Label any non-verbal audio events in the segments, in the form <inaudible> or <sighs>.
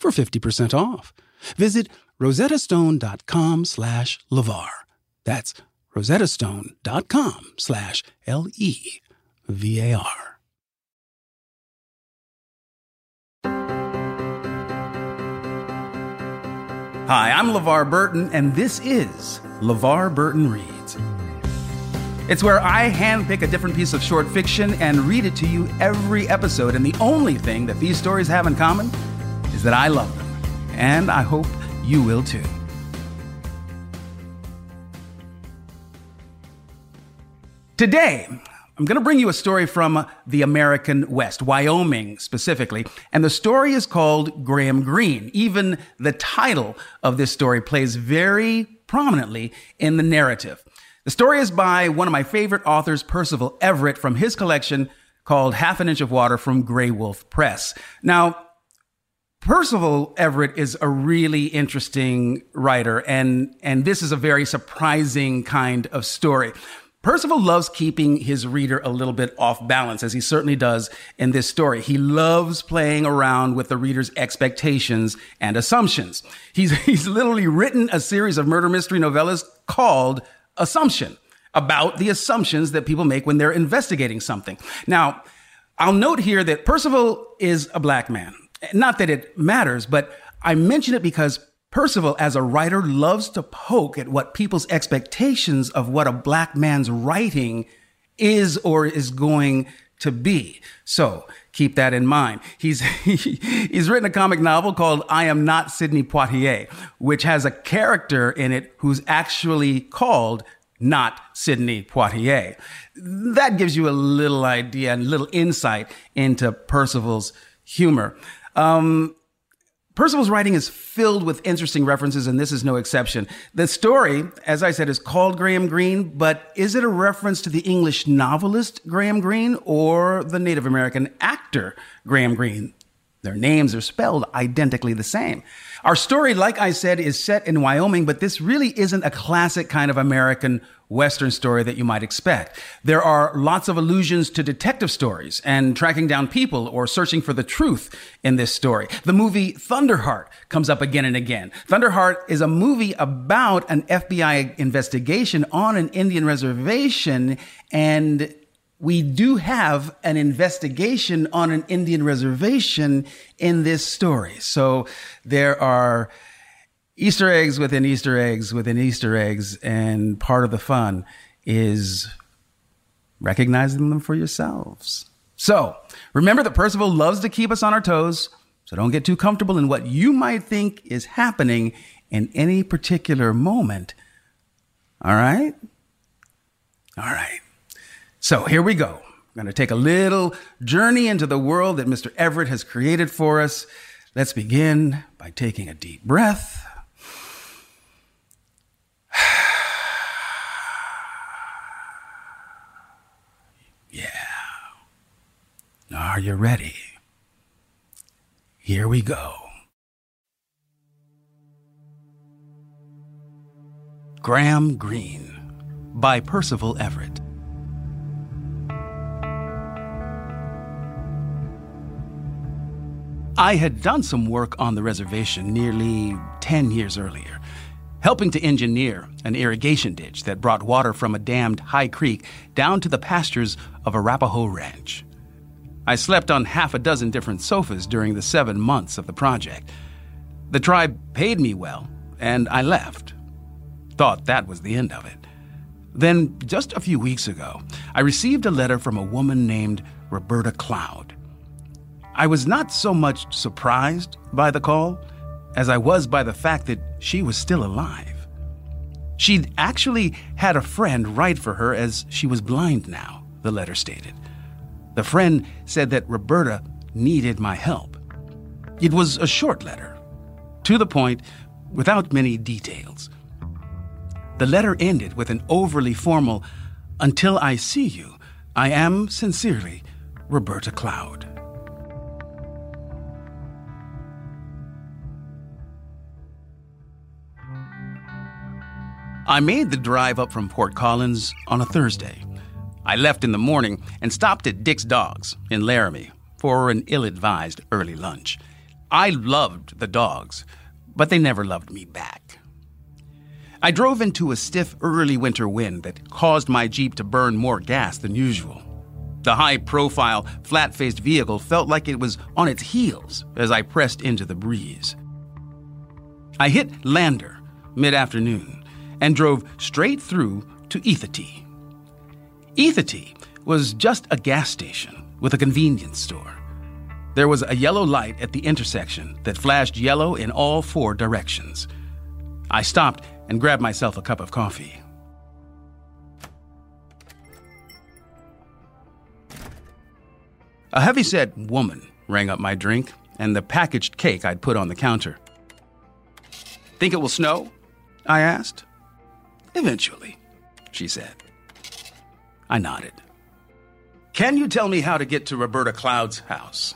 for 50% off. Visit rosettastone.com slash LeVar. That's rosettastone.com slash L-E-V-A-R. Hi, I'm LeVar Burton, and this is LeVar Burton Reads. It's where I handpick a different piece of short fiction and read it to you every episode, and the only thing that these stories have in common is that I love them, and I hope you will too. Today, I'm going to bring you a story from the American West, Wyoming specifically, and the story is called Graham Greene. Even the title of this story plays very prominently in the narrative. The story is by one of my favorite authors, Percival Everett, from his collection called Half an Inch of Water from Graywolf Press. Now, Percival Everett is a really interesting writer, and, and this is a very surprising kind of story. Percival loves keeping his reader a little bit off balance, as he certainly does in this story. He loves playing around with the reader's expectations and assumptions. He's, <laughs> he's literally written a series of murder mystery novellas called Assumption, about the assumptions that people make when they're investigating something. Now, I'll note here that Percival is a black man. Not that it matters, but I mention it because Percival, as a writer, loves to poke at what people's expectations of what a black man's writing is or is going to be. So keep that in mind. He's, <laughs> he's written a comic novel called I Am Not Sidney Poitier, which has a character in it who's actually called not Sidney Poitier. That gives you a little idea and little insight into Percival's humor. Um, Percival's writing is filled with interesting references, and this is no exception. The story, as I said, is called Graham Greene, but is it a reference to the English novelist Graham Greene or the Native American actor Graham Greene? Their names are spelled identically the same. Our story, like I said, is set in Wyoming, but this really isn't a classic kind of American Western story that you might expect. There are lots of allusions to detective stories and tracking down people or searching for the truth in this story. The movie Thunderheart comes up again and again. Thunderheart is a movie about an FBI investigation on an Indian reservation and we do have an investigation on an Indian reservation in this story. So there are Easter eggs within Easter eggs within Easter eggs, and part of the fun is recognizing them for yourselves. So remember that Percival loves to keep us on our toes, so don't get too comfortable in what you might think is happening in any particular moment. All right? All right. So here we go. We're going to take a little journey into the world that Mr. Everett has created for us. Let's begin by taking a deep breath. yeah. Are you ready? Here we go. Graham Greene by Percival Everett. I had done some work on the reservation nearly 10 years earlier, helping to engineer an irrigation ditch that brought water from a dammed high creek down to the pastures of Arapahoe Ranch. I slept on half a dozen different sofas during the seven months of the project. The tribe paid me well, and I left. Thought that was the end of it. Then, just a few weeks ago, I received a letter from a woman named Roberta Cloud. I was not so much surprised by the call as I was by the fact that she was still alive. She'd actually had a friend write for her as she was blind now, the letter stated. The friend said that Roberta needed my help. It was a short letter, to the point, without many details. The letter ended with an overly formal, Until I see you, I am sincerely Roberta Cloud. I made the drive up from Fort Collins on a Thursday. I left in the morning and stopped at Dick's Dogs in Laramie for an ill advised early lunch. I loved the dogs, but they never loved me back. I drove into a stiff early winter wind that caused my Jeep to burn more gas than usual. The high profile, flat faced vehicle felt like it was on its heels as I pressed into the breeze. I hit Lander mid afternoon and drove straight through to Ethete. Ethete was just a gas station with a convenience store. There was a yellow light at the intersection that flashed yellow in all four directions. I stopped and grabbed myself a cup of coffee. A heavyset woman rang up my drink and the packaged cake I'd put on the counter. Think it will snow? I asked. Eventually, she said. I nodded. Can you tell me how to get to Roberta Cloud's house?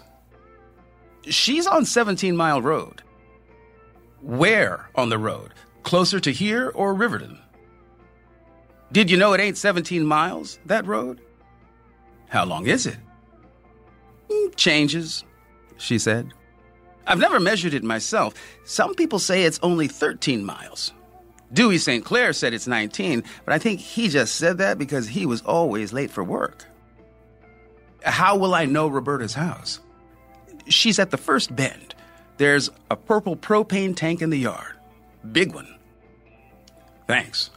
She's on 17 Mile Road. Where on the road? Closer to here or Riverton? Did you know it ain't 17 miles, that road? How long is it? "Mm, Changes, she said. I've never measured it myself. Some people say it's only 13 miles. Dewey St. Clair said it's 19, but I think he just said that because he was always late for work. How will I know Roberta's house? She's at the first bend. There's a purple propane tank in the yard. Big one. Thanks.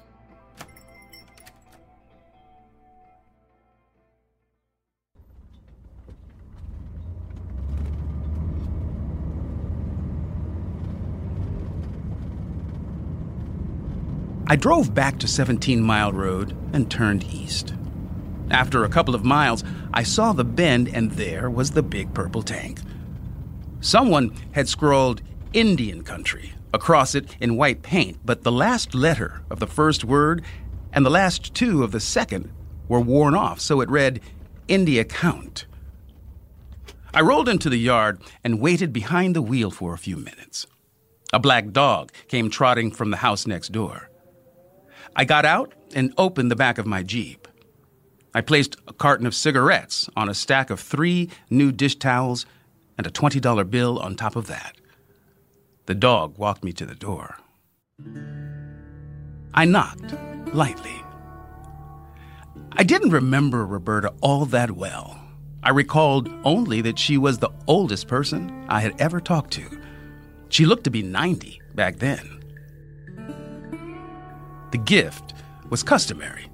I drove back to 17 Mile Road and turned east. After a couple of miles, I saw the bend, and there was the big purple tank. Someone had scrawled Indian country across it in white paint, but the last letter of the first word and the last two of the second were worn off, so it read India Count. I rolled into the yard and waited behind the wheel for a few minutes. A black dog came trotting from the house next door. I got out and opened the back of my Jeep. I placed a carton of cigarettes on a stack of three new dish towels and a $20 bill on top of that. The dog walked me to the door. I knocked lightly. I didn't remember Roberta all that well. I recalled only that she was the oldest person I had ever talked to. She looked to be 90 back then. The gift was customary.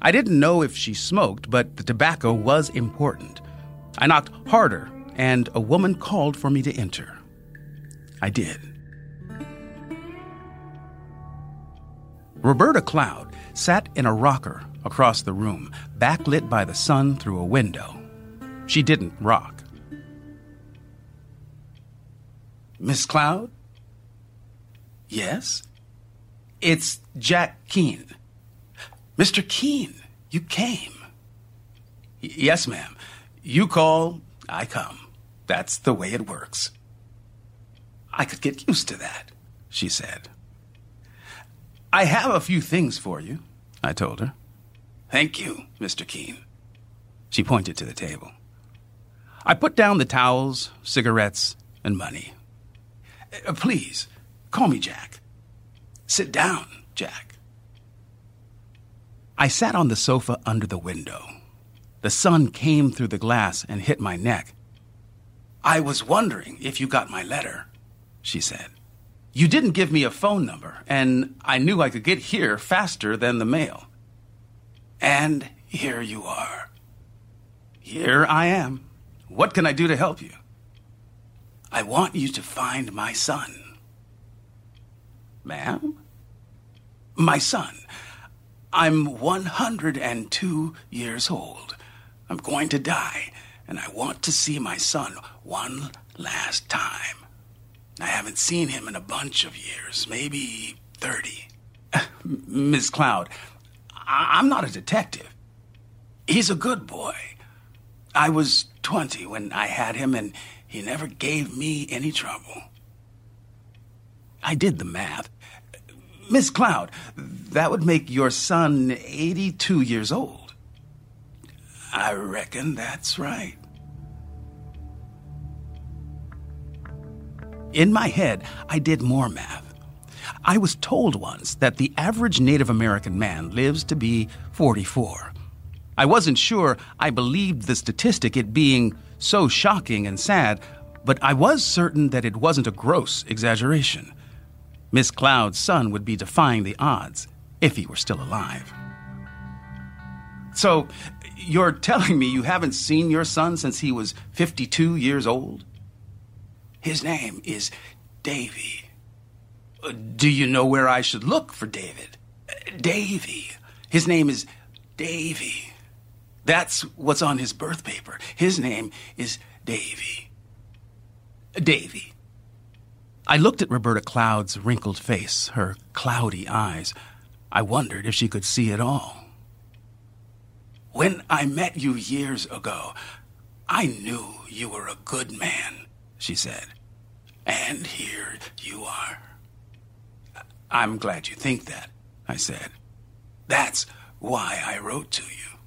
I didn't know if she smoked, but the tobacco was important. I knocked harder, and a woman called for me to enter. I did. Roberta Cloud sat in a rocker across the room, backlit by the sun through a window. She didn't rock. Miss Cloud? Yes? It's Jack Keene. Mr. Keene, you came. Y- yes, ma'am. You call, I come. That's the way it works. I could get used to that, she said. I have a few things for you, I told her. Thank you, Mr. Keene. She pointed to the table. I put down the towels, cigarettes, and money. Uh, please, call me Jack. Sit down, Jack. I sat on the sofa under the window. The sun came through the glass and hit my neck. I was wondering if you got my letter, she said. You didn't give me a phone number, and I knew I could get here faster than the mail. And here you are. Here I am. What can I do to help you? I want you to find my son. Ma'am? My son. I'm 102 years old. I'm going to die, and I want to see my son one last time. I haven't seen him in a bunch of years, maybe 30. <sighs> Miss Cloud, I- I'm not a detective. He's a good boy. I was 20 when I had him, and he never gave me any trouble. I did the math. Miss Cloud, that would make your son 82 years old. I reckon that's right. In my head, I did more math. I was told once that the average Native American man lives to be 44. I wasn't sure I believed the statistic, it being so shocking and sad, but I was certain that it wasn't a gross exaggeration. Miss Cloud's son would be defying the odds if he were still alive. So, you're telling me you haven't seen your son since he was 52 years old? His name is Davy. Uh, Do you know where I should look for David? Davy. His name is Davy. That's what's on his birth paper. His name is Davy. Davy. I looked at Roberta Cloud's wrinkled face, her cloudy eyes. I wondered if she could see it all. When I met you years ago, I knew you were a good man, she said. And here you are. I'm glad you think that, I said. That's why I wrote to you.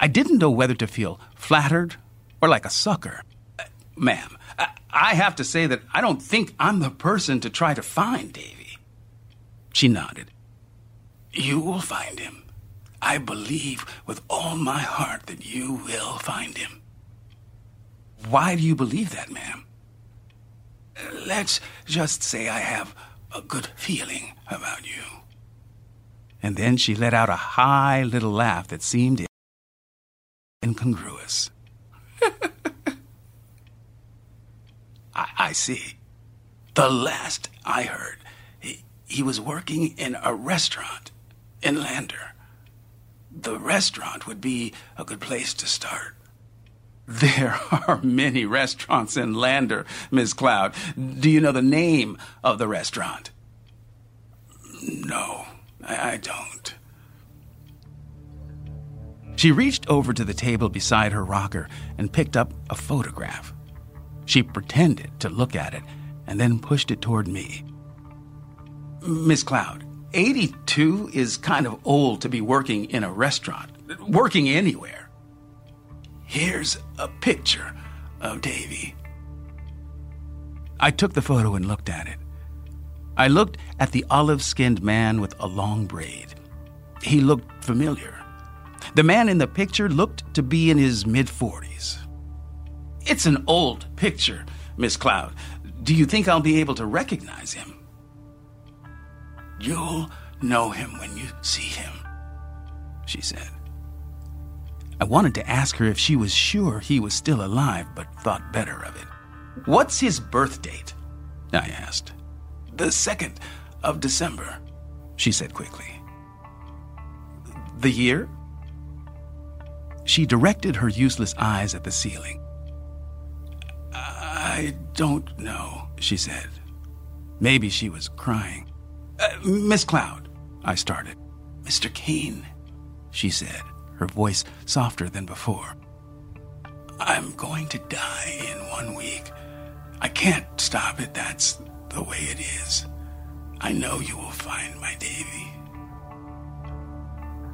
I didn't know whether to feel flattered or like a sucker. Uh, ma'am, I, have to say that I don't think I'm the person to try to find Davy. She nodded. You will find him. I believe with all my heart that you will find him. Why do you believe that, ma'am? Let's just say I have a good feeling about you. And then she let out a high little laugh that seemed incongruous. I, I see. The last I heard, he, he was working in a restaurant in Lander. The restaurant would be a good place to start. There <laughs> are many restaurants in Lander, Miss Cloud. Do you know the name of the restaurant? No, I, I don't. She reached over to the table beside her rocker and picked up a photograph. She pretended to look at it and then pushed it toward me. Miss Cloud, 82 is kind of old to be working in a restaurant, working anywhere. Here's a picture of Davy. I took the photo and looked at it. I looked at the olive skinned man with a long braid. He looked familiar. The man in the picture looked to be in his mid 40s. It's an old picture, Miss Cloud. Do you think I'll be able to recognize him? You'll know him when you see him, she said. I wanted to ask her if she was sure he was still alive, but thought better of it. What's his birth date? I asked. The 2nd of December, she said quickly. The year? She directed her useless eyes at the ceiling. I don't know, she said. Maybe she was crying. Uh, Miss Cloud, I started. Mr. Keene, she said, her voice softer than before. I'm going to die in one week. I can't stop it. That's the way it is. I know you will find my Davy.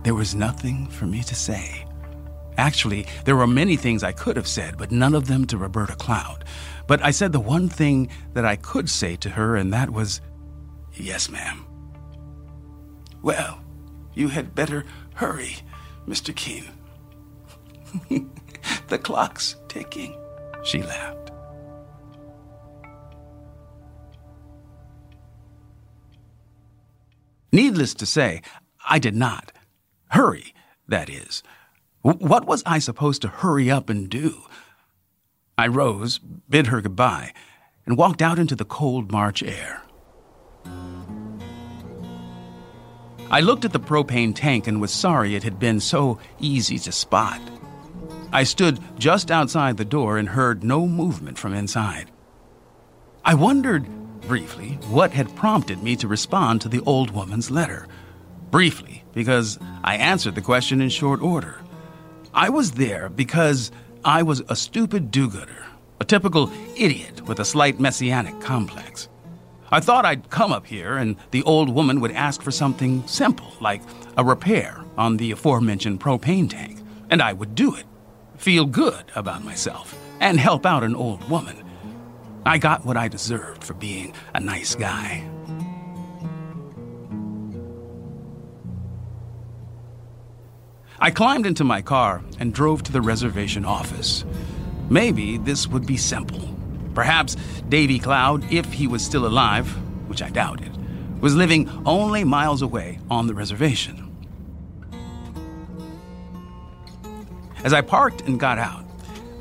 There was nothing for me to say. Actually, there were many things I could have said, but none of them to Roberta Cloud. But I said the one thing that I could say to her, and that was, Yes, ma'am. Well, you had better hurry, Mr. Keene. <laughs> the clock's ticking, she laughed. Needless to say, I did not. Hurry, that is. What was I supposed to hurry up and do? I rose, bid her goodbye, and walked out into the cold March air. I looked at the propane tank and was sorry it had been so easy to spot. I stood just outside the door and heard no movement from inside. I wondered, briefly, what had prompted me to respond to the old woman's letter. Briefly, because I answered the question in short order. I was there because I was a stupid do gooder, a typical idiot with a slight messianic complex. I thought I'd come up here and the old woman would ask for something simple, like a repair on the aforementioned propane tank, and I would do it, feel good about myself, and help out an old woman. I got what I deserved for being a nice guy. I climbed into my car and drove to the reservation office. Maybe this would be simple. Perhaps Davy Cloud, if he was still alive, which I doubted, was living only miles away on the reservation. As I parked and got out,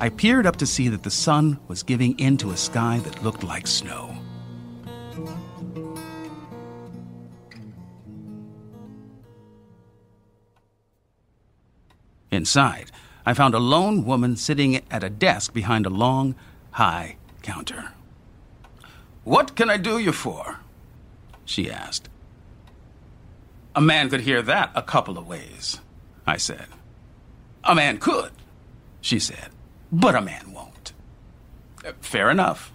I peered up to see that the sun was giving into a sky that looked like snow. Inside, I found a lone woman sitting at a desk behind a long, high counter. What can I do you for? she asked. A man could hear that a couple of ways, I said. A man could, she said, but a man won't. Fair enough.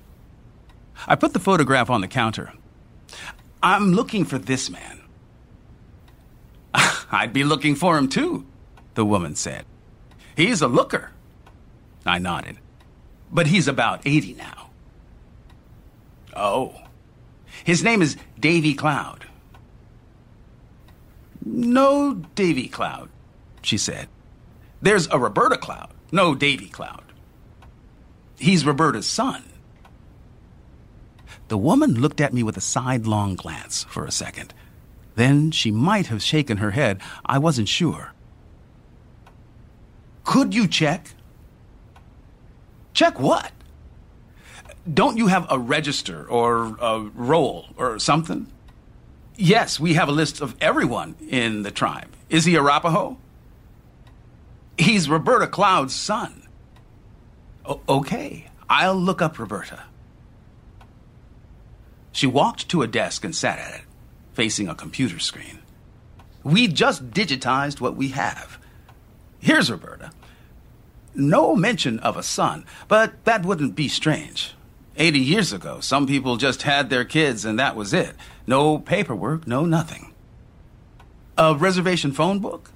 I put the photograph on the counter. I'm looking for this man. <laughs> I'd be looking for him too, the woman said. He's a looker. I nodded. But he's about 80 now. Oh. His name is Davy Cloud. No Davy Cloud, she said. There's a Roberta Cloud, no Davy Cloud. He's Roberta's son. The woman looked at me with a sidelong glance for a second. Then she might have shaken her head. I wasn't sure. Could you check? Check what? Don't you have a register or a roll or something? Yes, we have a list of everyone in the tribe. Is he Arapaho? He's Roberta Cloud's son. O- okay, I'll look up Roberta. She walked to a desk and sat at it, facing a computer screen. We just digitized what we have. Here's Roberta. No mention of a son, but that wouldn't be strange. 80 years ago, some people just had their kids and that was it. No paperwork, no nothing. A reservation phone book?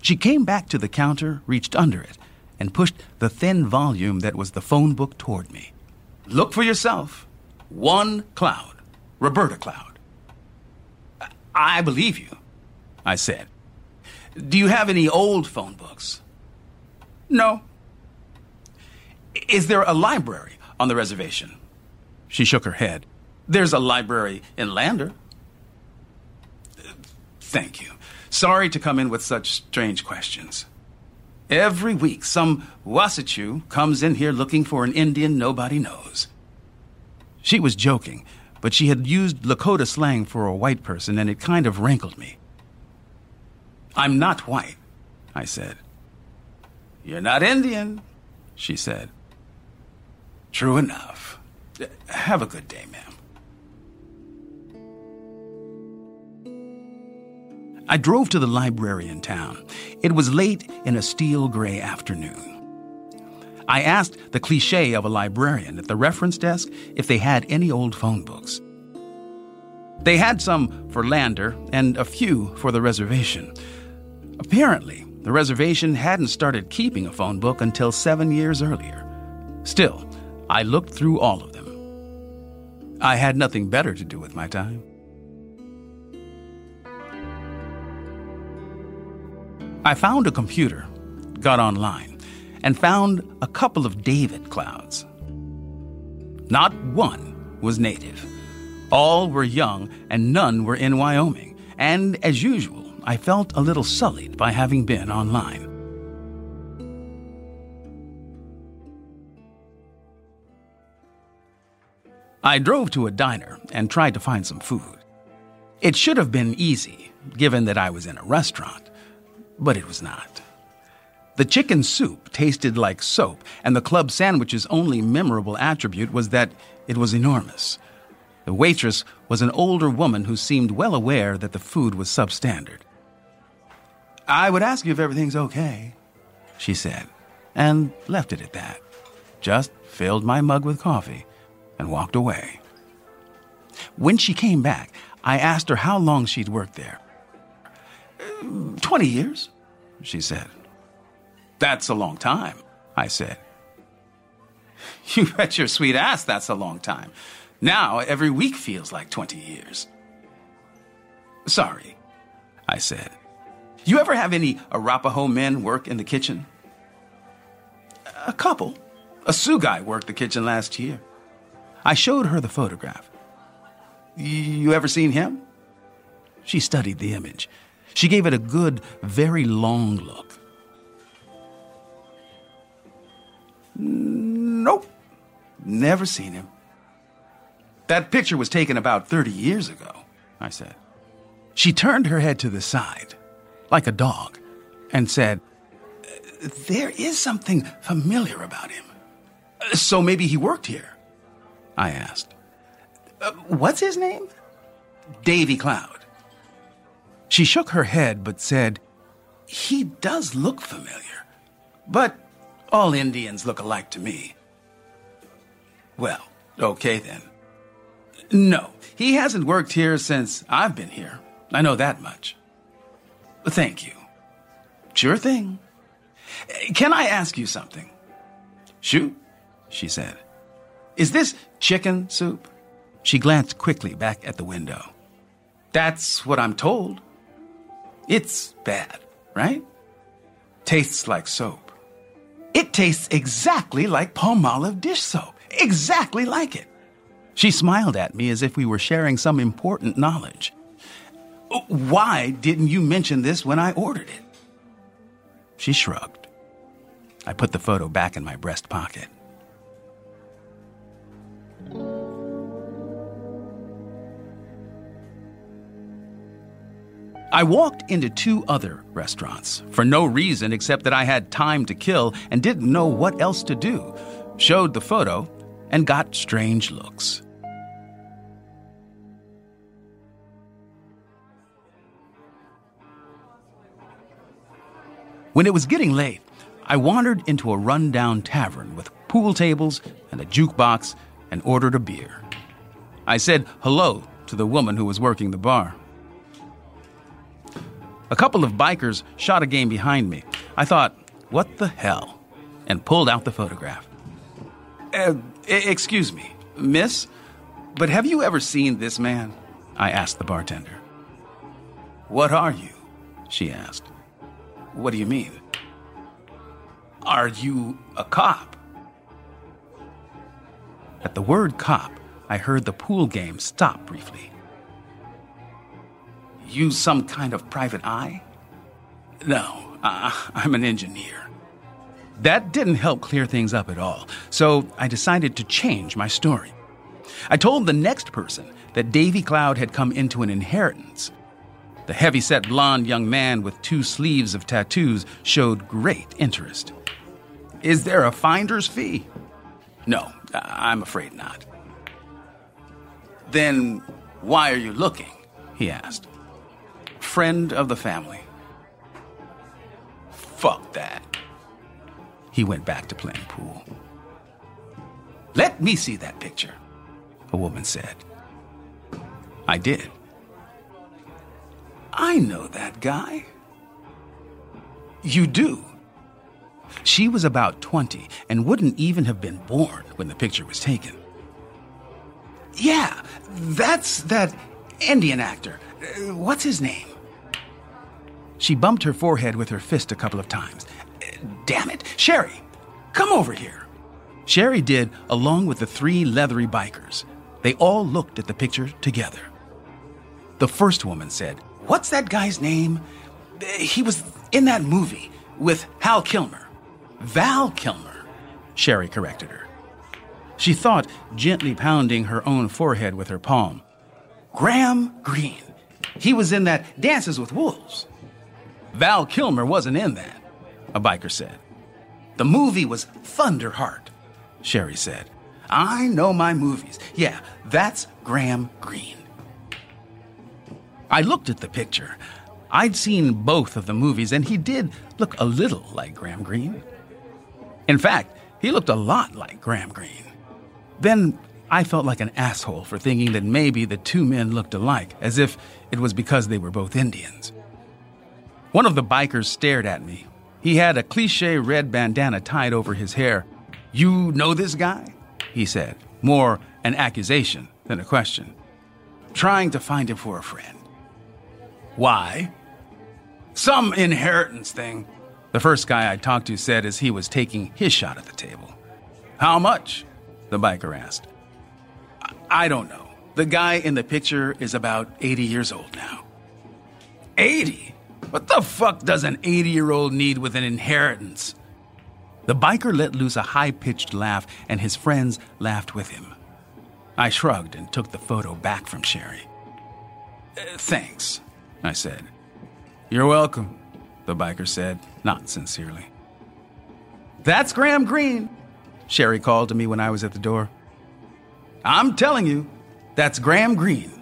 She came back to the counter, reached under it, and pushed the thin volume that was the phone book toward me. Look for yourself. One Cloud. Roberta Cloud. I believe you, I said. Do you have any old phone books? No. Is there a library on the reservation? She shook her head. There's a library in Lander. Thank you. Sorry to come in with such strange questions. Every week, some Wasichu comes in here looking for an Indian nobody knows. She was joking, but she had used Lakota slang for a white person, and it kind of rankled me. I'm not white, I said. You're not Indian, she said. True enough. Have a good day, ma'am. I drove to the library in town. It was late in a steel gray afternoon. I asked the cliche of a librarian at the reference desk if they had any old phone books. They had some for Lander and a few for the reservation. Apparently, the reservation hadn't started keeping a phone book until seven years earlier. Still, I looked through all of them. I had nothing better to do with my time. I found a computer, got online and found a couple of David clouds. Not one was native. All were young and none were in Wyoming. And as usual, I felt a little sullied by having been online. I drove to a diner and tried to find some food. It should have been easy, given that I was in a restaurant, but it was not. The chicken soup tasted like soap, and the club sandwich's only memorable attribute was that it was enormous. The waitress was an older woman who seemed well aware that the food was substandard. I would ask you if everything's okay, she said, and left it at that. Just filled my mug with coffee and walked away. When she came back, I asked her how long she'd worked there. Uh, twenty years, she said. That's a long time, I said. <laughs> You bet your sweet ass that's a long time. Now every week feels like 20 years. Sorry, I said. You ever have any Arapaho men work in the kitchen? A couple. A Sioux guy worked the kitchen last year. I showed her the photograph. You ever seen him? She studied the image. She gave it a good, very long look. Nope. Never seen him. That picture was taken about 30 years ago, I said. She turned her head to the side, like a dog, and said, There is something familiar about him. So maybe he worked here? I asked. Uh, what's his name? Davy Cloud. She shook her head but said, He does look familiar, but all Indians look alike to me. Well, okay then. No, he hasn't worked here since I've been here. I know that much. Thank you. Sure thing. Can I ask you something? Shoot, she said. Is this chicken soup? She glanced quickly back at the window. That's what I'm told. It's bad, right? Tastes like soap. It tastes exactly like Palmolive dish soap. Exactly like it. She smiled at me as if we were sharing some important knowledge. Why didn't you mention this when I ordered it? She shrugged. I put the photo back in my breast pocket. I walked into two other restaurants for no reason except that I had time to kill and didn't know what else to do. Showed the photo and got strange looks. When it was getting late, I wandered into a rundown tavern with pool tables and a jukebox and ordered a beer. I said hello to the woman who was working the bar. A couple of bikers shot a game behind me. I thought, what the hell? And pulled out the photograph. Uh, excuse me, miss, but have you ever seen this man? I asked the bartender. What are you? She asked. What do you mean? Are you a cop? At the word cop, I heard the pool game stop briefly You some kind of private eye? No, uh, I'm an engineer. That didn't help clear things up at all, so I decided to change my story. I told the next person that Davy Cloud had come into an inheritance. The heavy-set blond young man with two sleeves of tattoos showed great interest. Is there a finder's fee? No, I'm afraid not. Then why are you looking? he asked friend of the family. Fuck that. He went back to playing pool. Let me see that picture, a woman said. I did. I know that guy. You do. She was about 20 and wouldn't even have been born when the picture was taken. Yeah, that's that Indian actor. What's his name? She bumped her forehead with her fist a couple of times. Damn it. Sherry, come over here. Sherry did, along with the three leathery bikers. They all looked at the picture together. The first woman said, What's that guy's name? He was in that movie with Hal Kilmer. Val Kilmer, Sherry corrected her. She thought, gently pounding her own forehead with her palm. Graham Greene. He was in that Dances with Wolves. Val Kilmer wasn't in that, a biker said. The movie was Thunderheart, Sherry said. I know my movies. Yeah, that's Graham Greene. I looked at the picture. I'd seen both of the movies, and he did look a little like Graham Greene. In fact, he looked a lot like Graham Greene. Then I felt like an asshole for thinking that maybe the two men looked alike, as if it was because they were both Indians. One of the bikers stared at me. He had a cliche red bandana tied over his hair. You know this guy? He said, more an accusation than a question. Trying to find him for a friend. Why? Some inheritance thing, the first guy I talked to said as he was taking his shot at the table. How much? The biker asked. I don't know. The guy in the picture is about 80 years old now. 80? What the fuck does an 80 year old need with an inheritance? The biker let loose a high pitched laugh, and his friends laughed with him. I shrugged and took the photo back from Sherry. Uh, thanks, I said. You're welcome, the biker said, not sincerely. That's Graham Greene, Sherry called to me when I was at the door. I'm telling you, that's Graham Greene.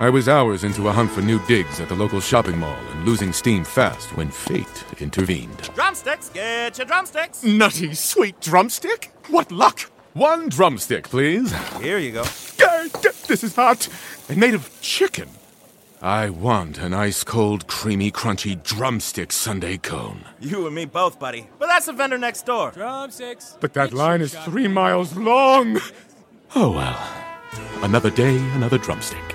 I was hours into a hunt for new digs at the local shopping mall and losing steam fast when fate intervened. Drumsticks, get your drumsticks. Nutty, sweet drumstick? What luck! One drumstick, please. Here you go. This is hot and made of chicken. I want an ice cold, creamy, crunchy drumstick sundae cone. You and me both, buddy. But that's the vendor next door. Drumsticks. But that line is three miles long. Oh well. Another day, another drumstick.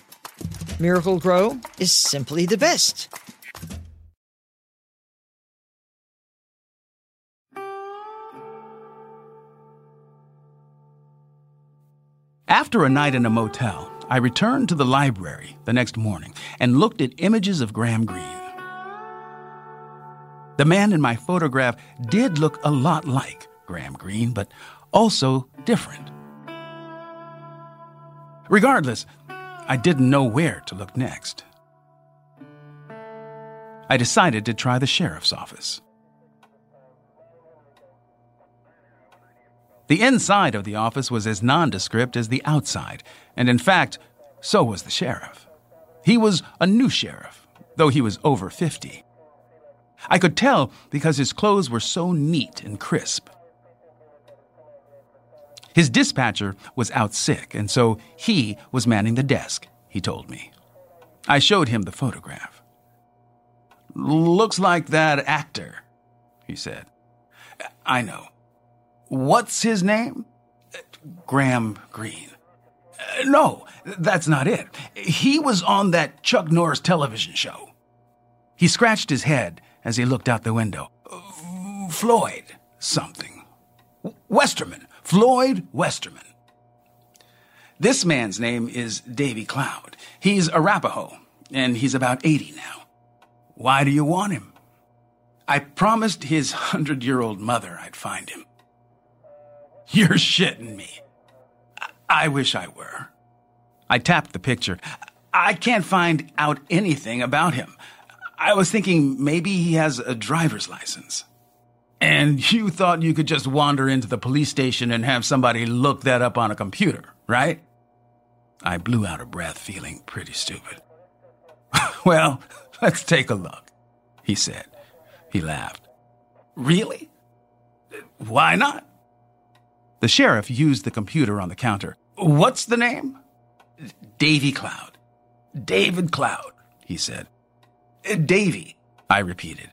Miracle Grow is simply the best. After a night in a motel, I returned to the library the next morning and looked at images of Graham Greene. The man in my photograph did look a lot like Graham Greene, but also different. Regardless, I didn't know where to look next. I decided to try the sheriff's office. The inside of the office was as nondescript as the outside, and in fact, so was the sheriff. He was a new sheriff, though he was over 50. I could tell because his clothes were so neat and crisp. His dispatcher was out sick, and so he was manning the desk, he told me. I showed him the photograph. Looks like that actor, he said. I know. What's his name? Graham Greene. No, that's not it. He was on that Chuck Norris television show. He scratched his head as he looked out the window. Floyd something. Westerman. Floyd Westerman. This man's name is Davy Cloud. He's Arapaho, and he's about 80 now. Why do you want him? I promised his hundred year old mother I'd find him. You're shitting me. I-, I wish I were. I tapped the picture. I can't find out anything about him. I was thinking maybe he has a driver's license. And you thought you could just wander into the police station and have somebody look that up on a computer, right? I blew out a breath, feeling pretty stupid. <laughs> well, let's take a look, he said. He laughed. Really? Why not? The sheriff used the computer on the counter. What's the name? Davy Cloud. David Cloud, he said. Davy, I repeated.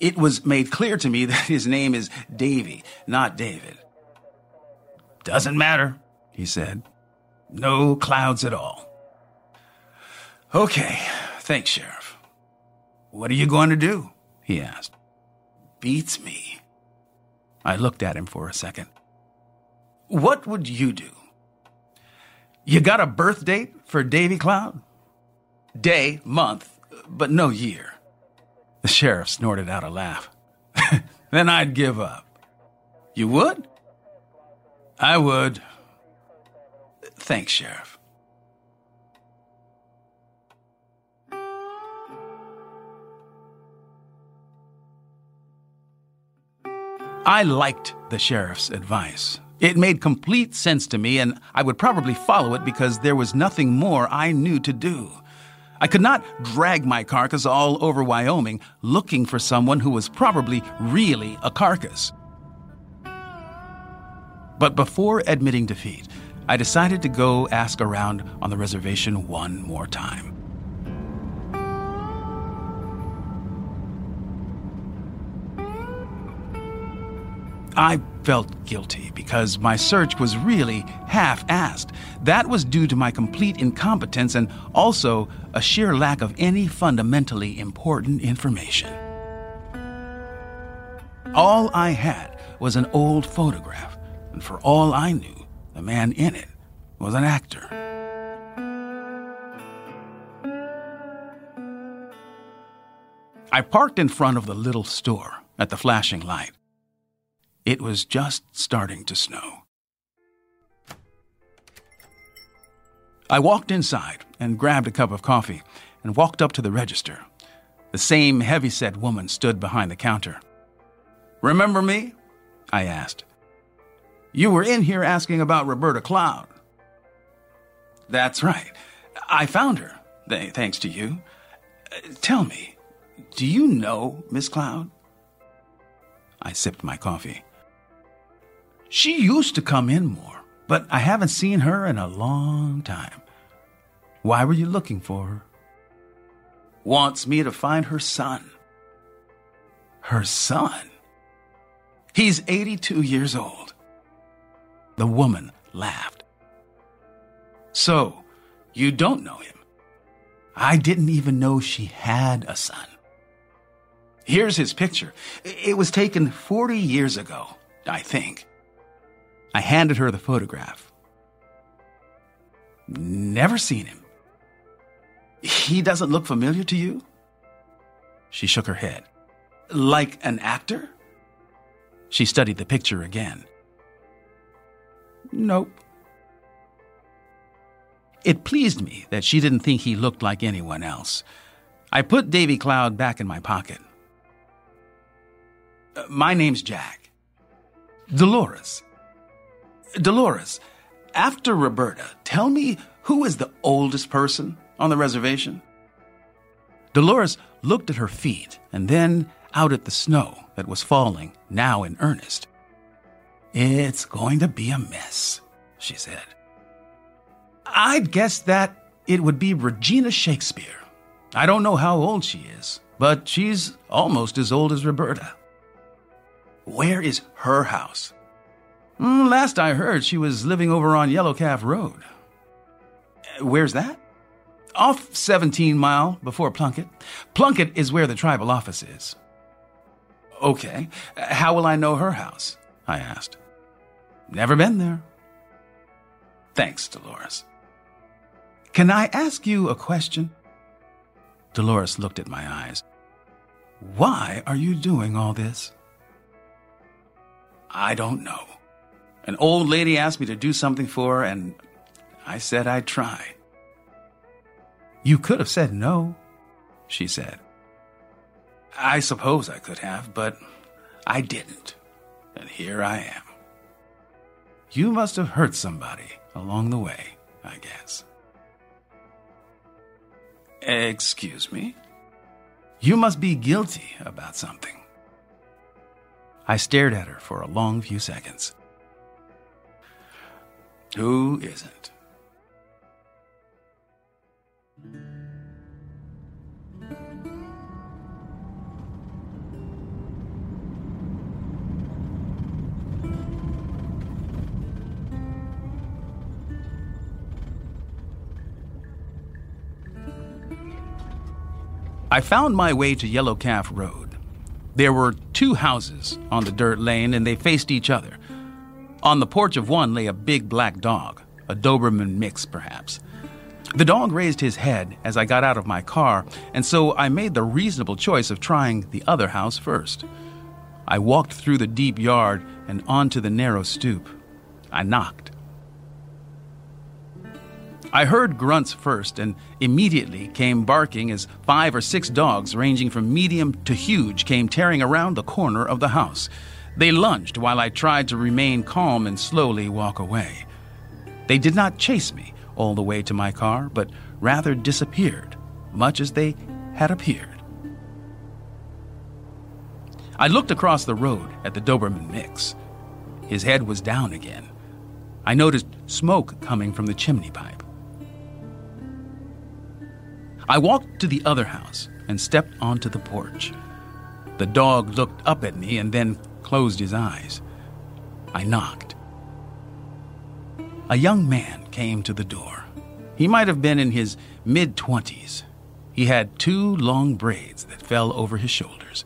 It was made clear to me <laughs> that his name is Davy, not David. Doesn't matter, he said. No clouds at all. Okay, thanks, Sheriff. What are you going to do? he asked. Beats me. I looked at him for a second. What would you do? You got a birth date for Davy Cloud? Day, month, but no year. The sheriff snorted out a laugh. <laughs> then I'd give up. You would? I would. Thanks, Sheriff. I liked the sheriff's advice. It made complete sense to me, and I would probably follow it because there was nothing more I knew to do. I could not drag my carcass all over Wyoming looking for someone who was probably really a carcass. But before admitting defeat, I decided to go ask around on the reservation one more time. I felt guilty because my search was really half assed. That was due to my complete incompetence and also a sheer lack of any fundamentally important information. All I had was an old photograph, and for all I knew, the man in it was an actor. I parked in front of the little store at the flashing light. It was just starting to snow. I walked inside and grabbed a cup of coffee and walked up to the register. The same heavyset woman stood behind the counter. Remember me? I asked. You were in here asking about Roberta Cloud. That's right. I found her, th- thanks to you. Uh, tell me, do you know Miss Cloud? I sipped my coffee. She used to come in more, but I haven't seen her in a long time. Why were you looking for her? Wants me to find her son. Her son? He's 82 years old. The woman laughed. So, you don't know him? I didn't even know she had a son. Here's his picture. It was taken 40 years ago, I think. I handed her the photograph. Never seen him. He doesn't look familiar to you? She shook her head. Like an actor? She studied the picture again. Nope. It pleased me that she didn't think he looked like anyone else. I put Davy Cloud back in my pocket. Uh, my name's Jack. Dolores. Dolores, after Roberta, tell me who is the oldest person on the reservation? Dolores looked at her feet and then out at the snow that was falling, now in earnest. It's going to be a mess, she said. I'd guess that it would be Regina Shakespeare, I don't know how old she is, but she's almost as old as Roberta. Where is her house? Mm, last I heard, she was living over on Yellow Calf Road. Where's that? Off 17 Mile before Plunkett. Plunkett is where the tribal office is. Okay. How will I know her house? I asked. Never been there. Thanks, Dolores. Can I ask you a question? Dolores looked at my eyes. Why are you doing all this? I don't know. An old lady asked me to do something for her, and I said I'd try. You could have said no, she said. I suppose I could have, but I didn't. And here I am. You must have hurt somebody along the way, I guess. Excuse me? You must be guilty about something. I stared at her for a long few seconds. Who isn't? I found my way to Yellow Calf Road. There were two houses on the dirt lane, and they faced each other. On the porch of one lay a big black dog, a Doberman mix, perhaps. The dog raised his head as I got out of my car, and so I made the reasonable choice of trying the other house first. I walked through the deep yard and onto the narrow stoop. I knocked. I heard grunts first and immediately came barking as five or six dogs, ranging from medium to huge, came tearing around the corner of the house. They lunged while I tried to remain calm and slowly walk away. They did not chase me all the way to my car, but rather disappeared, much as they had appeared. I looked across the road at the Doberman mix. His head was down again. I noticed smoke coming from the chimney pipe. I walked to the other house and stepped onto the porch. The dog looked up at me and then closed his eyes. I knocked. A young man came to the door. He might have been in his mid twenties. He had two long braids that fell over his shoulders.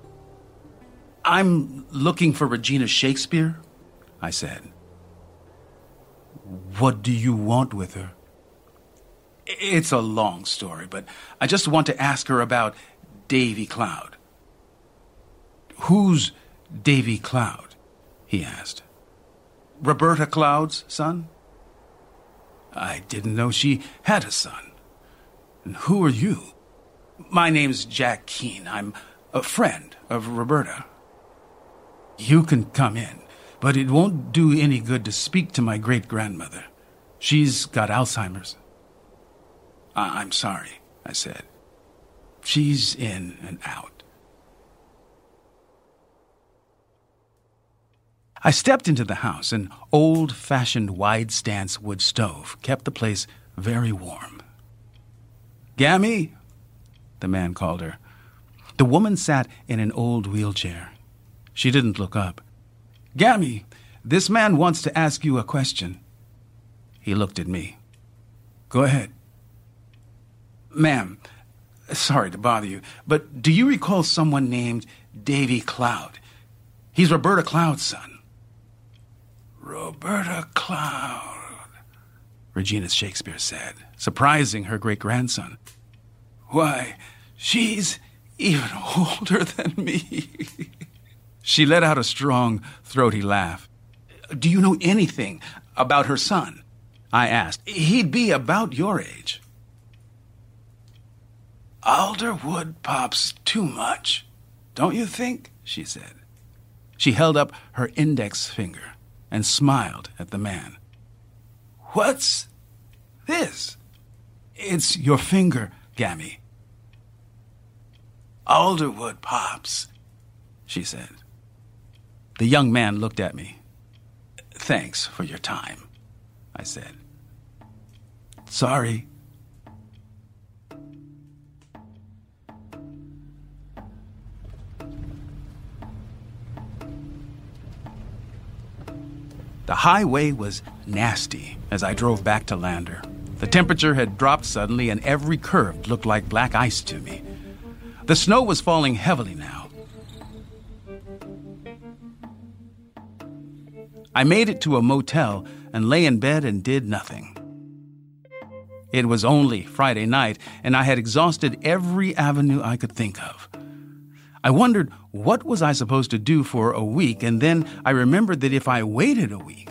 I'm looking for Regina Shakespeare, I said. What do you want with her? It's a long story, but I just want to ask her about Davy Cloud. Who's Davy Cloud? he asked. Roberta Cloud's son? I didn't know she had a son. And who are you? My name's Jack Keene. I'm a friend of Roberta. You can come in, but it won't do any good to speak to my great grandmother. She's got Alzheimer's. I- I'm sorry, I said. She's in and out. I stepped into the house. An old fashioned wide stance wood stove kept the place very warm. Gammy, the man called her. The woman sat in an old wheelchair. She didn't look up. Gammy, this man wants to ask you a question. He looked at me. Go ahead. Ma'am, sorry to bother you, but do you recall someone named Davy Cloud? He's Roberta Cloud's son. Roberta Cloud, Regina Shakespeare said, surprising her great grandson. Why, she's even <laughs> older than me. she let out a strong, throaty laugh. Do you know anything about her son? I asked. He'd be about your age. Alderwood pops too much, don't you think? she said. She held up her index finger and smiled at the man. What's this? It's your finger, Gammy. Alderwood pops, she said. The young man looked at me. Thanks for your time, I said. Sorry. The highway was nasty as I drove back to Lander. The temperature had dropped suddenly, and every curve looked like black ice to me. The snow was falling heavily now. I made it to a motel and lay in bed and did nothing. It was only Friday night, and I had exhausted every avenue I could think of. I wondered what was I supposed to do for a week, and then I remembered that if I waited a week,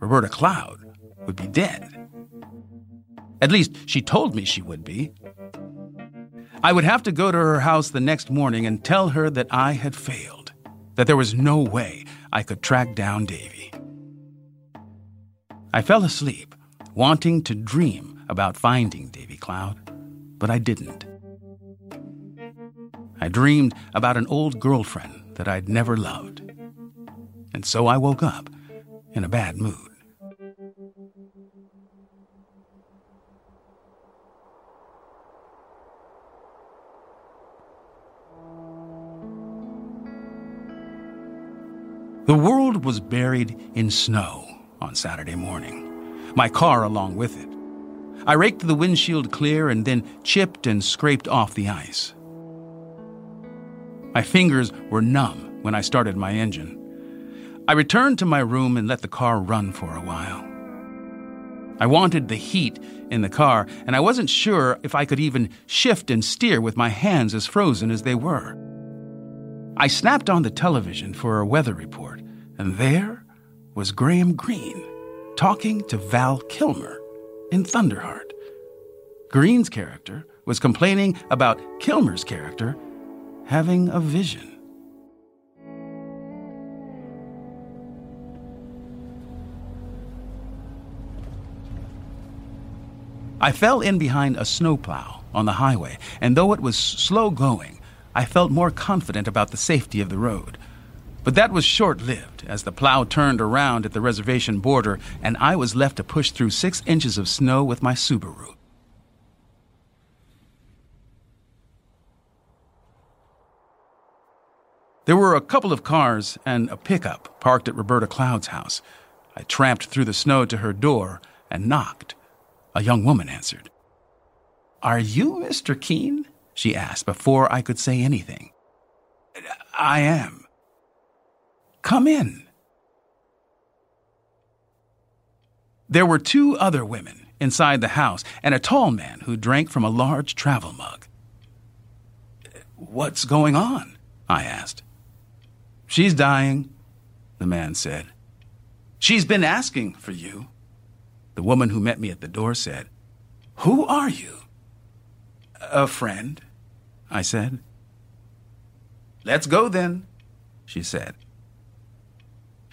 Roberta Cloud would be dead. At least she told me she would be. I would have to go to her house the next morning and tell her that I had failed, that there was no way I could track down Davy. I fell asleep, wanting to dream about finding Davy Cloud, but I didn't. I dreamed about an old girlfriend that I'd never loved. And so I woke up in a bad mood. The world was buried in snow on Saturday morning, my car along with it. I raked the windshield clear and then chipped and scraped off the ice. My fingers were numb when I started my engine. I returned to my room and let the car run for a while. I wanted the heat in the car, and I wasn't sure if I could even shift and steer with my hands as frozen as they were. I snapped on the television for a weather report, and there was Graham Greene talking to Val Kilmer in Thunderheart. Greene's character was complaining about Kilmer's character having a vision. I fell in behind a snowplow on the highway, and though it was slow going, I felt more confident about the safety of the road. But that was short lived as the plow turned around at the reservation border and I was left to push through six inches of snow with my Subaru. There were a couple of cars and a pickup parked at Roberta Cloud's house. I tramped through the snow to her door and knocked. A young woman answered. Are you Mr. Keene? she asked before I could say anything. I am. Come in. There were two other women inside the house and a tall man who drank from a large travel mug. What's going on? I asked. She's dying, the man said. She's been asking for you. The woman who met me at the door said, Who are you? A friend, I said. Let's go then, she said.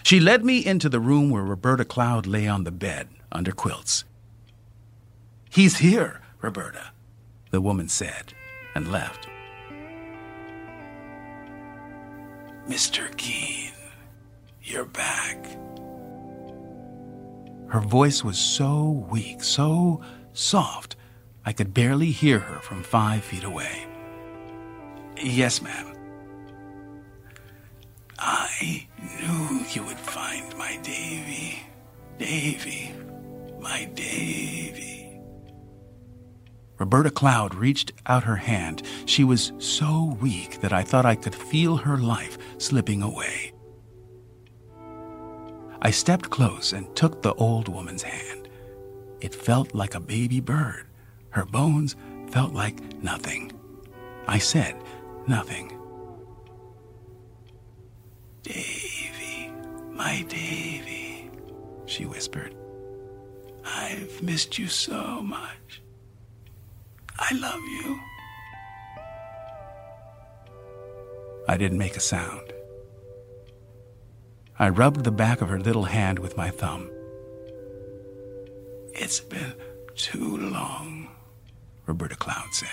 She led me into the room where Roberta Cloud lay on the bed under quilts. He's here, Roberta, the woman said, and left. Mr. Keene, you're back. Her voice was so weak, so soft, I could barely hear her from five feet away. Yes, ma'am. I knew you would find my Davy. Davy. My Davy. Roberta Cloud reached out her hand. She was so weak that I thought I could feel her life slipping away. I stepped close and took the old woman's hand. It felt like a baby bird. Her bones felt like nothing. I said nothing. Davy, my Davy, she whispered. I've missed you so much. I love you. I didn't make a sound. I rubbed the back of her little hand with my thumb. It's been too long, Roberta Cloud said.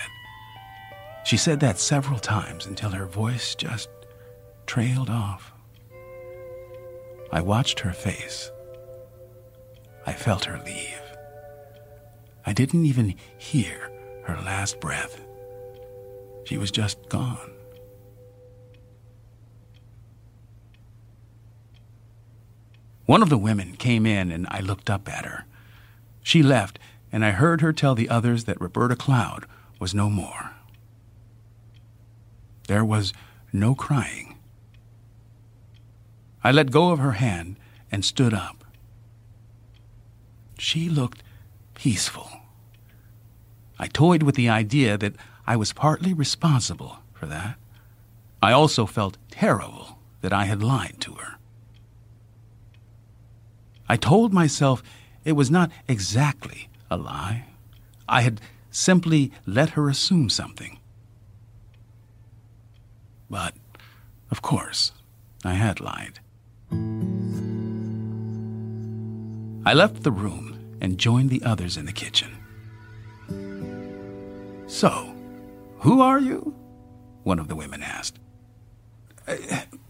She said that several times until her voice just trailed off. I watched her face. I felt her leave. I didn't even hear her last breath. She was just gone. One of the women came in and I looked up at her. She left, and I heard her tell the others that Roberta Cloud was no more. There was no crying. I let go of her hand and stood up. She looked peaceful. I toyed with the idea that I was partly responsible for that. I also felt terrible that I had lied to her. I told myself it was not exactly a lie. I had simply let her assume something. But, of course, I had lied. I left the room and joined the others in the kitchen. So, who are you? One of the women asked. Uh,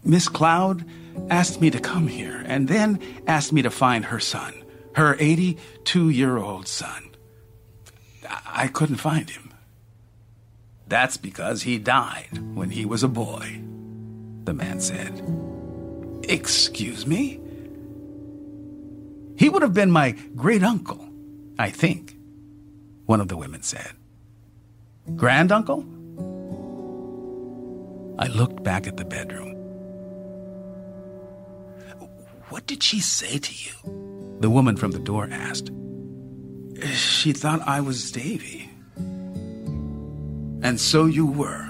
Miss Cloud asked me to come here and then asked me to find her son, her 82 year old son. I couldn't find him. That's because he died when he was a boy, the man said. Excuse me? He would have been my great uncle, I think, one of the women said. Granduncle? I looked back at the bedroom. What did she say to you? The woman from the door asked. She thought I was Davy. And so you were,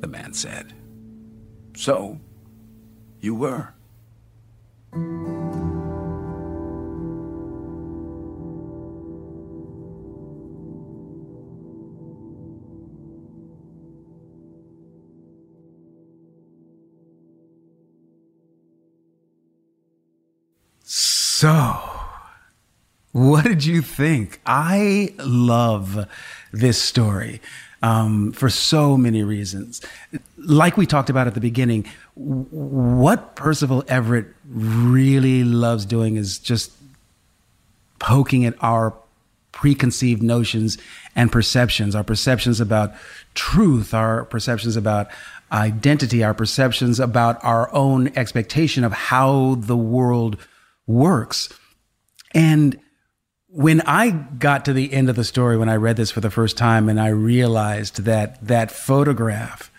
the man said. So you were. So, what did you think? I love this story um, for so many reasons. Like we talked about at the beginning, what Percival Everett really loves doing is just poking at our preconceived notions and perceptions, our perceptions about truth, our perceptions about identity, our perceptions about our own expectation of how the world works. And when I got to the end of the story, when I read this for the first time, and I realized that that photograph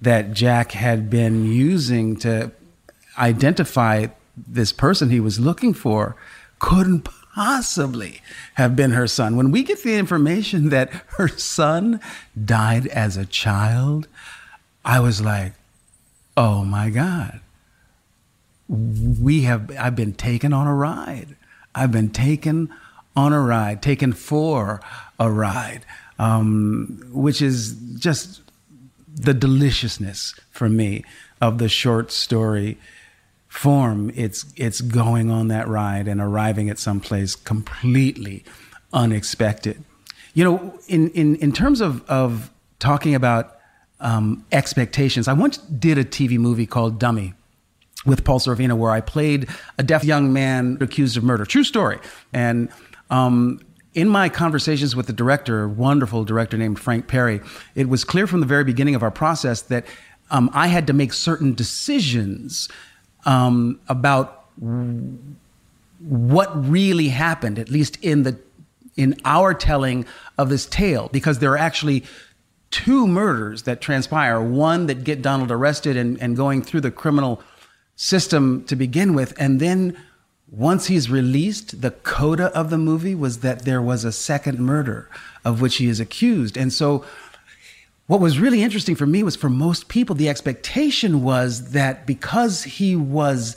that Jack had been using to identify this person he was looking for couldn't possibly have been her son. When we get the information <laughs> that her son died as a child, I was like, oh my God. We have, I've been taken on a ride. I've been taken on a ride, taken for a ride, um, which is just the deliciousness for me of the short story form. It's it's going on that ride and arriving at some place completely unexpected. You know, in in in terms of of talking about um, expectations, I once did a TV movie called Dummy with Paul Sorvino where I played a deaf young man accused of murder. True story. And um, in my conversations with the director, wonderful director named Frank Perry, it was clear from the very beginning of our process that um, I had to make certain decisions um, about what really happened, at least in the in our telling of this tale, because there are actually two murders that transpire. One that get Donald arrested and, and going through the criminal system to begin with, and then once he's released, the coda of the movie was that there was a second murder of which he is accused. And so, what was really interesting for me was for most people, the expectation was that because he was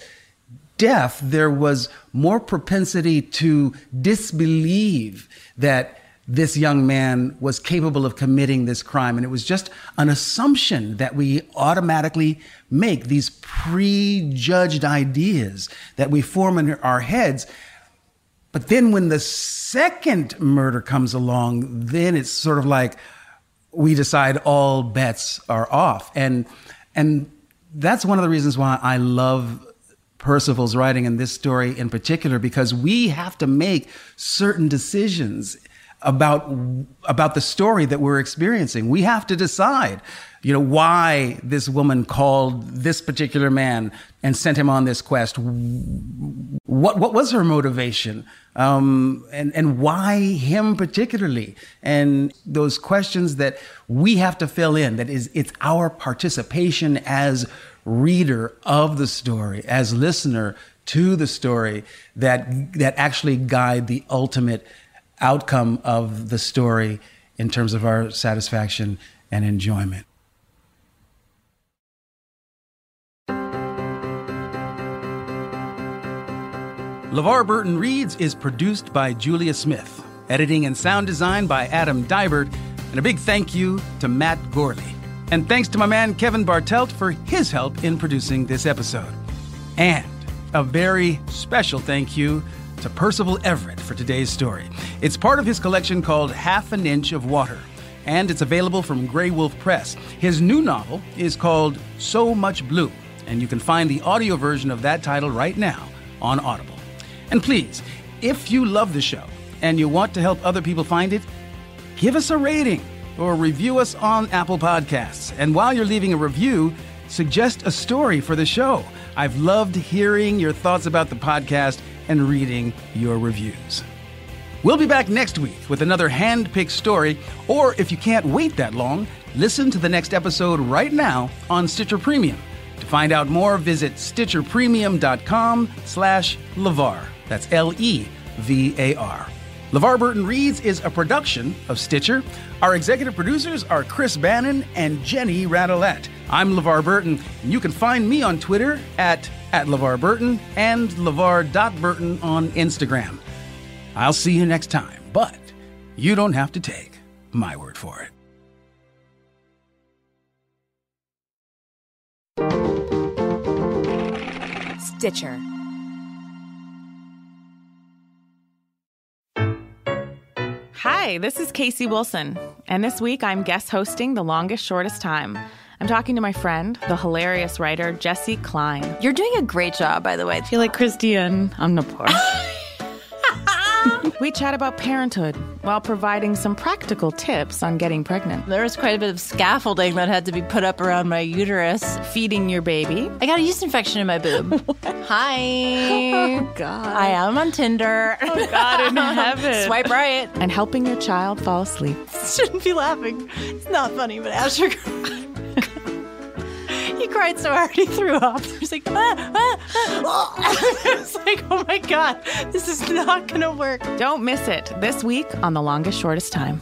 deaf, there was more propensity to disbelieve that this young man was capable of committing this crime. And it was just an assumption that we automatically make, these prejudged ideas that we form in our heads. But then when the second murder comes along, then it's sort of like we decide all bets are off. And, and that's one of the reasons why I love Percival's writing in this story in particular, because we have to make certain decisions about about the story that we're experiencing. We have to decide, you know, why this woman called this particular man and sent him on this quest. What what was her motivation, um, and and why him particularly? And those questions that we have to fill in. That is, it's our participation as reader of the story, as listener to the story, that that actually guide the ultimate outcome of the story in terms of our satisfaction and enjoyment. LeVar Burton Reads is produced by Julia Smith, editing and sound design by Adam Dybert, and a big thank you to Matt Gourley. And thanks to my man Kevin Bartelt for his help in producing this episode. And a very special thank you to Percival Everett for today's story. It's part of his collection called Half an Inch of Water, and it's available from Graywolf Press. His new novel is called So Much Blue, and you can find the audio version of that title right now on Audible. And please, if you love the show and you want to help other people find it, give us a rating or review us on Apple Podcasts. And while you're leaving a review, suggest a story for the show. I've loved hearing your thoughts about the podcast and reading your reviews. We'll be back next week with another hand-picked story, or if you can't wait that long, listen to the next episode right now on Stitcher Premium. To find out more, visit stitcherpremium.com slash LeVar. That's L-E-V-A-R. LeVar Burton Reads is a production of Stitcher. Our executive producers are Chris Bannon and Jenny Radelet. I'm LeVar Burton, and you can find me on Twitter at, at LeVar Burton and LeVar.Burton on Instagram. I'll see you next time, but you don't have to take my word for it. Stitcher. Hi, this is Casey Wilson, and this week I'm guest hosting The Longest Shortest Time. I'm talking to my friend, the hilarious writer Jessi Klein. You're doing a great job, by the way. I feel like Christian. I'm Napor. <laughs> we chat about parenthood while providing some practical tips on getting pregnant. There was quite a bit of scaffolding that had to be put up around my uterus. Feeding your baby. I got a yeast infection in my boob. <laughs> Hi. Oh, God. I am on Tinder. Oh, God in <laughs> heaven. Swipe right. And helping your child fall asleep. <laughs> Shouldn't be laughing. It's not funny, but Asher. Cried so hard he threw up. He was like, ah, ah, ah. <laughs> I was like, oh my God, this is not going to work. Don't miss it this week on The Longest Shortest Time.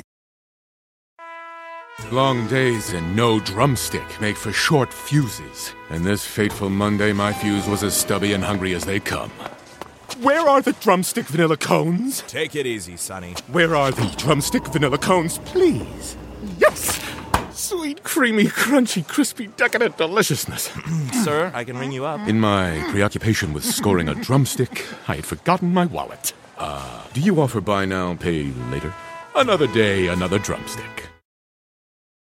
Long days and no drumstick make for short fuses. And this fateful Monday, my fuse was as stubby and hungry as they come. Where are the drumstick vanilla cones? Take it easy, Sonny. Where are the drumstick vanilla cones, please? Yes! Sweet, creamy, crunchy, crispy, decadent deliciousness. <clears throat> Sir, I can ring you up. In my preoccupation with scoring a drumstick, I had forgotten my wallet. Uh, do you offer buy now, pay later? Another day, another drumstick.